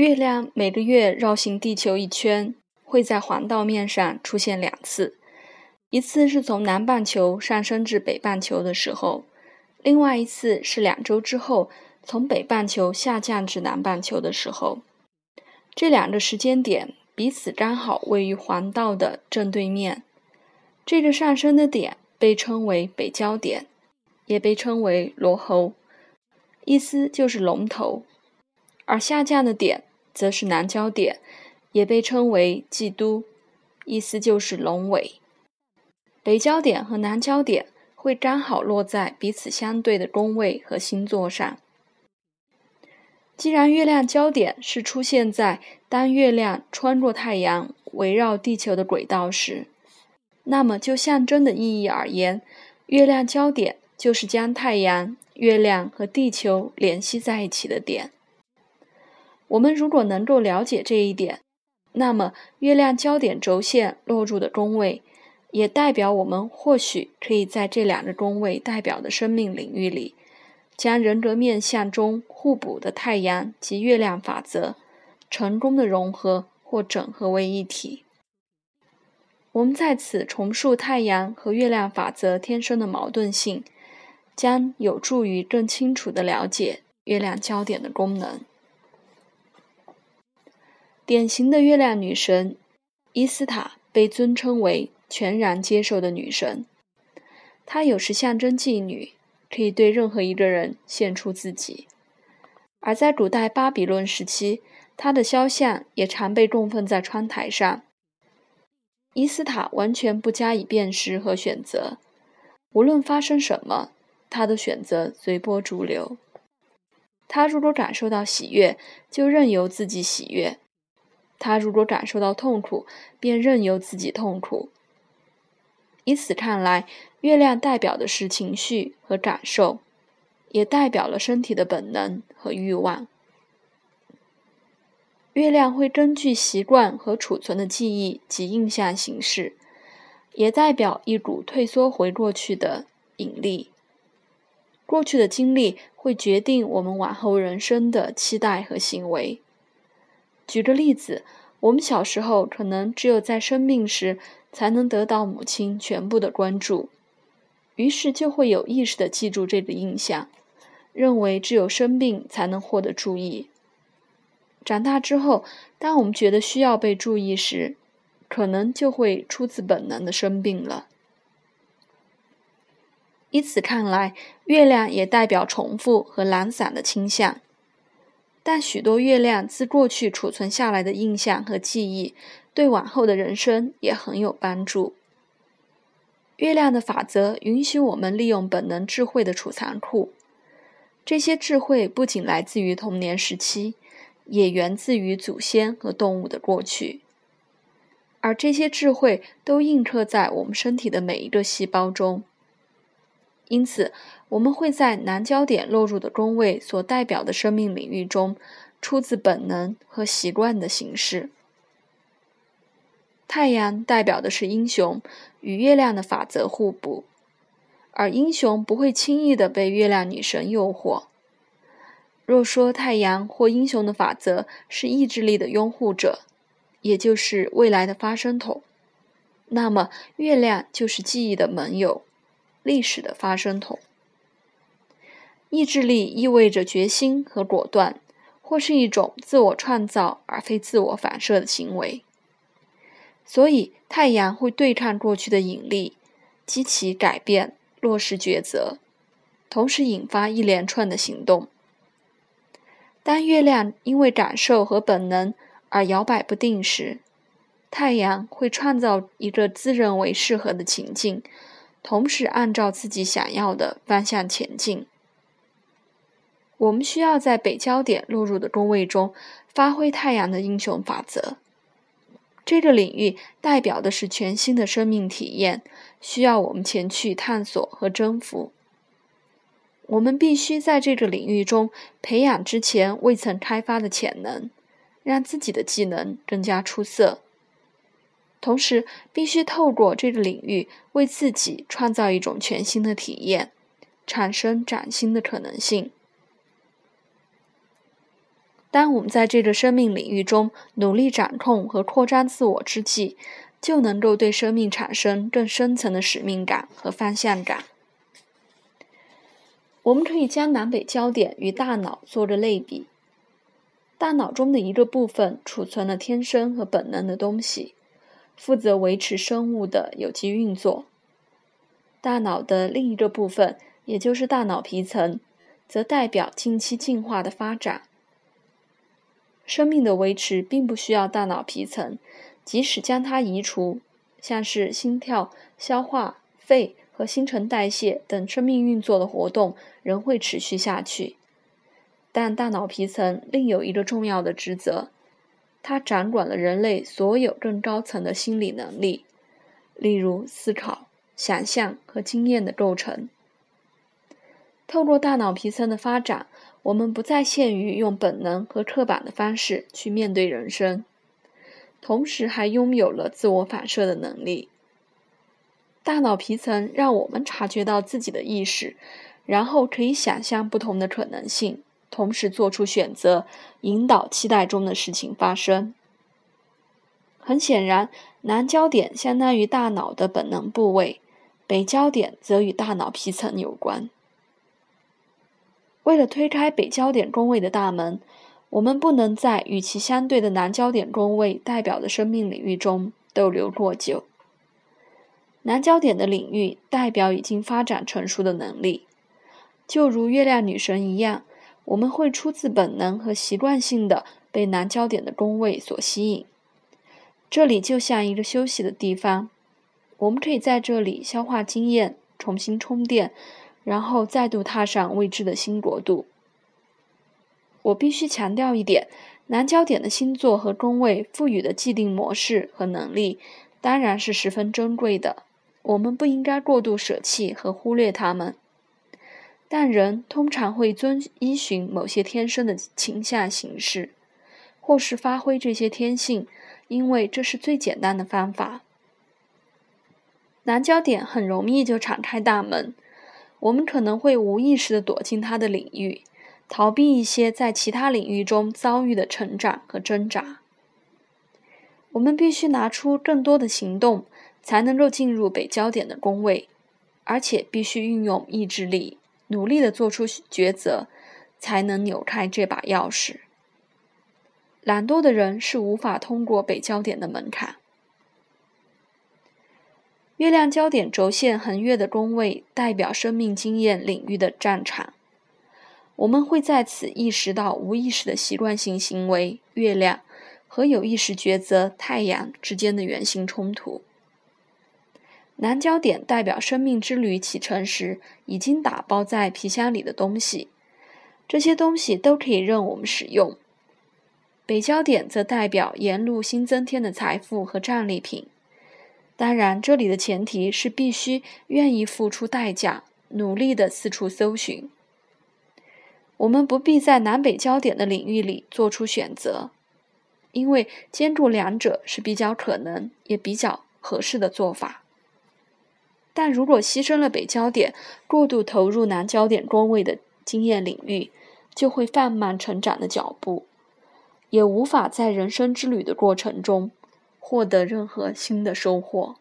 月亮每个月绕行地球一圈，会在黄道面上出现两次，一次是从南半球上升至北半球的时候，另外一次是两周之后从北半球下降至南半球的时候。这两个时间点彼此刚好位于黄道的正对面。这个上升的点被称为北交点，也被称为罗喉，意思就是龙头；而下降的点。则是南焦点，也被称为季都，意思就是龙尾。北焦点和南焦点会刚好落在彼此相对的宫位和星座上。既然月亮焦点是出现在当月亮穿过太阳围绕地球的轨道时，那么就象征的意义而言，月亮焦点就是将太阳、月亮和地球联系在一起的点。我们如果能够了解这一点，那么月亮焦点轴线落入的宫位，也代表我们或许可以在这两个宫位代表的生命领域里，将人格面相中互补的太阳及月亮法则，成功的融合或整合为一体。我们在此重述太阳和月亮法则天生的矛盾性，将有助于更清楚地了解月亮焦点的功能。典型的月亮女神伊斯塔被尊称为全然接受的女神，她有时象征妓女，可以对任何一个人献出自己。而在古代巴比伦时期，她的肖像也常被供奉在窗台上。伊斯塔完全不加以辨识和选择，无论发生什么，她都选择随波逐流。她如果感受到喜悦，就任由自己喜悦。他如果感受到痛苦，便任由自己痛苦。以此看来，月亮代表的是情绪和感受，也代表了身体的本能和欲望。月亮会根据习惯和储存的记忆及印象行事，也代表一股退缩回过去的引力。过去的经历会决定我们往后人生的期待和行为。举个例子，我们小时候可能只有在生病时才能得到母亲全部的关注，于是就会有意识地记住这个印象，认为只有生病才能获得注意。长大之后，当我们觉得需要被注意时，可能就会出自本能的生病了。以此看来，月亮也代表重复和懒散的倾向。但许多月亮自过去储存下来的印象和记忆，对往后的人生也很有帮助。月亮的法则允许我们利用本能智慧的储藏库，这些智慧不仅来自于童年时期，也源自于祖先和动物的过去，而这些智慧都印刻在我们身体的每一个细胞中。因此，我们会在南焦点落入的宫位所代表的生命领域中，出自本能和习惯的形式。太阳代表的是英雄，与月亮的法则互补，而英雄不会轻易的被月亮女神诱惑。若说太阳或英雄的法则是意志力的拥护者，也就是未来的发声筒，那么月亮就是记忆的盟友。历史的发生筒，意志力意味着决心和果断，或是一种自我创造而非自我反射的行为。所以，太阳会对抗过去的引力，激起改变，落实抉择，同时引发一连串的行动。当月亮因为感受和本能而摇摆不定时，太阳会创造一个自认为适合的情境。同时，按照自己想要的方向前进。我们需要在北焦点落入的宫位中发挥太阳的英雄法则。这个领域代表的是全新的生命体验，需要我们前去探索和征服。我们必须在这个领域中培养之前未曾开发的潜能，让自己的技能更加出色。同时，必须透过这个领域为自己创造一种全新的体验，产生崭新的可能性。当我们在这个生命领域中努力掌控和扩张自我之际，就能够对生命产生更深层的使命感和方向感。我们可以将南北焦点与大脑做个类比。大脑中的一个部分储存了天生和本能的东西，负责维持生物的有机运作。大脑的另一个部分，也就是大脑皮层，则代表近期进化的发展。生命的维持并不需要大脑皮层，即使将它移除，像是心跳、消化、肺和新陈代谢等生命运作的活动仍会持续下去。但大脑皮层另有一个重要的职责，它掌管了人类所有更高层的心理能力，例如思考。想象和经验的构成。透过大脑皮层的发展，我们不再限于用本能和刻板的方式去面对人生，同时还拥有了自我反射的能力。大脑皮层让我们察觉到自己的意识，然后可以想象不同的可能性，同时做出选择，引导期待中的事情发生。很显然，南焦点相当于大脑的本能部位。北焦点则与大脑皮层有关。为了推开北焦点宫位的大门，我们不能在与其相对的南焦点宫位代表的生命领域中逗留过久。南焦点的领域代表已经发展成熟的能力，就如月亮女神一样，我们会出自本能和习惯性的被南焦点的宫位所吸引。这里就像一个休息的地方。我们可以在这里消化经验，重新充电，然后再度踏上未知的新国度。我必须强调一点：南焦点的星座和宫位赋予的既定模式和能力，当然是十分珍贵的。我们不应该过度舍弃和忽略它们。但人通常会遵依循某些天生的倾向形式，或是发挥这些天性，因为这是最简单的方法。南焦点很容易就敞开大门，我们可能会无意识地躲进它的领域，逃避一些在其他领域中遭遇的成长和挣扎。我们必须拿出更多的行动，才能够进入北焦点的宫位，而且必须运用意志力，努力地做出抉择，才能扭开这把钥匙。懒惰的人是无法通过北焦点的门槛。月亮焦点轴线横越的宫位代表生命经验领域的战场，我们会在此意识到无意识的习惯性行为——月亮和有意识抉择——太阳之间的圆形冲突。南焦点代表生命之旅启程时已经打包在皮箱里的东西，这些东西都可以任我们使用。北焦点则代表沿路新增添的财富和战利品。当然，这里的前提是必须愿意付出代价，努力的四处搜寻。我们不必在南北焦点的领域里做出选择，因为兼顾两者是比较可能也比较合适的做法。但如果牺牲了北焦点，过度投入南焦点工位的经验领域，就会放慢成长的脚步，也无法在人生之旅的过程中。获得任何新的收获。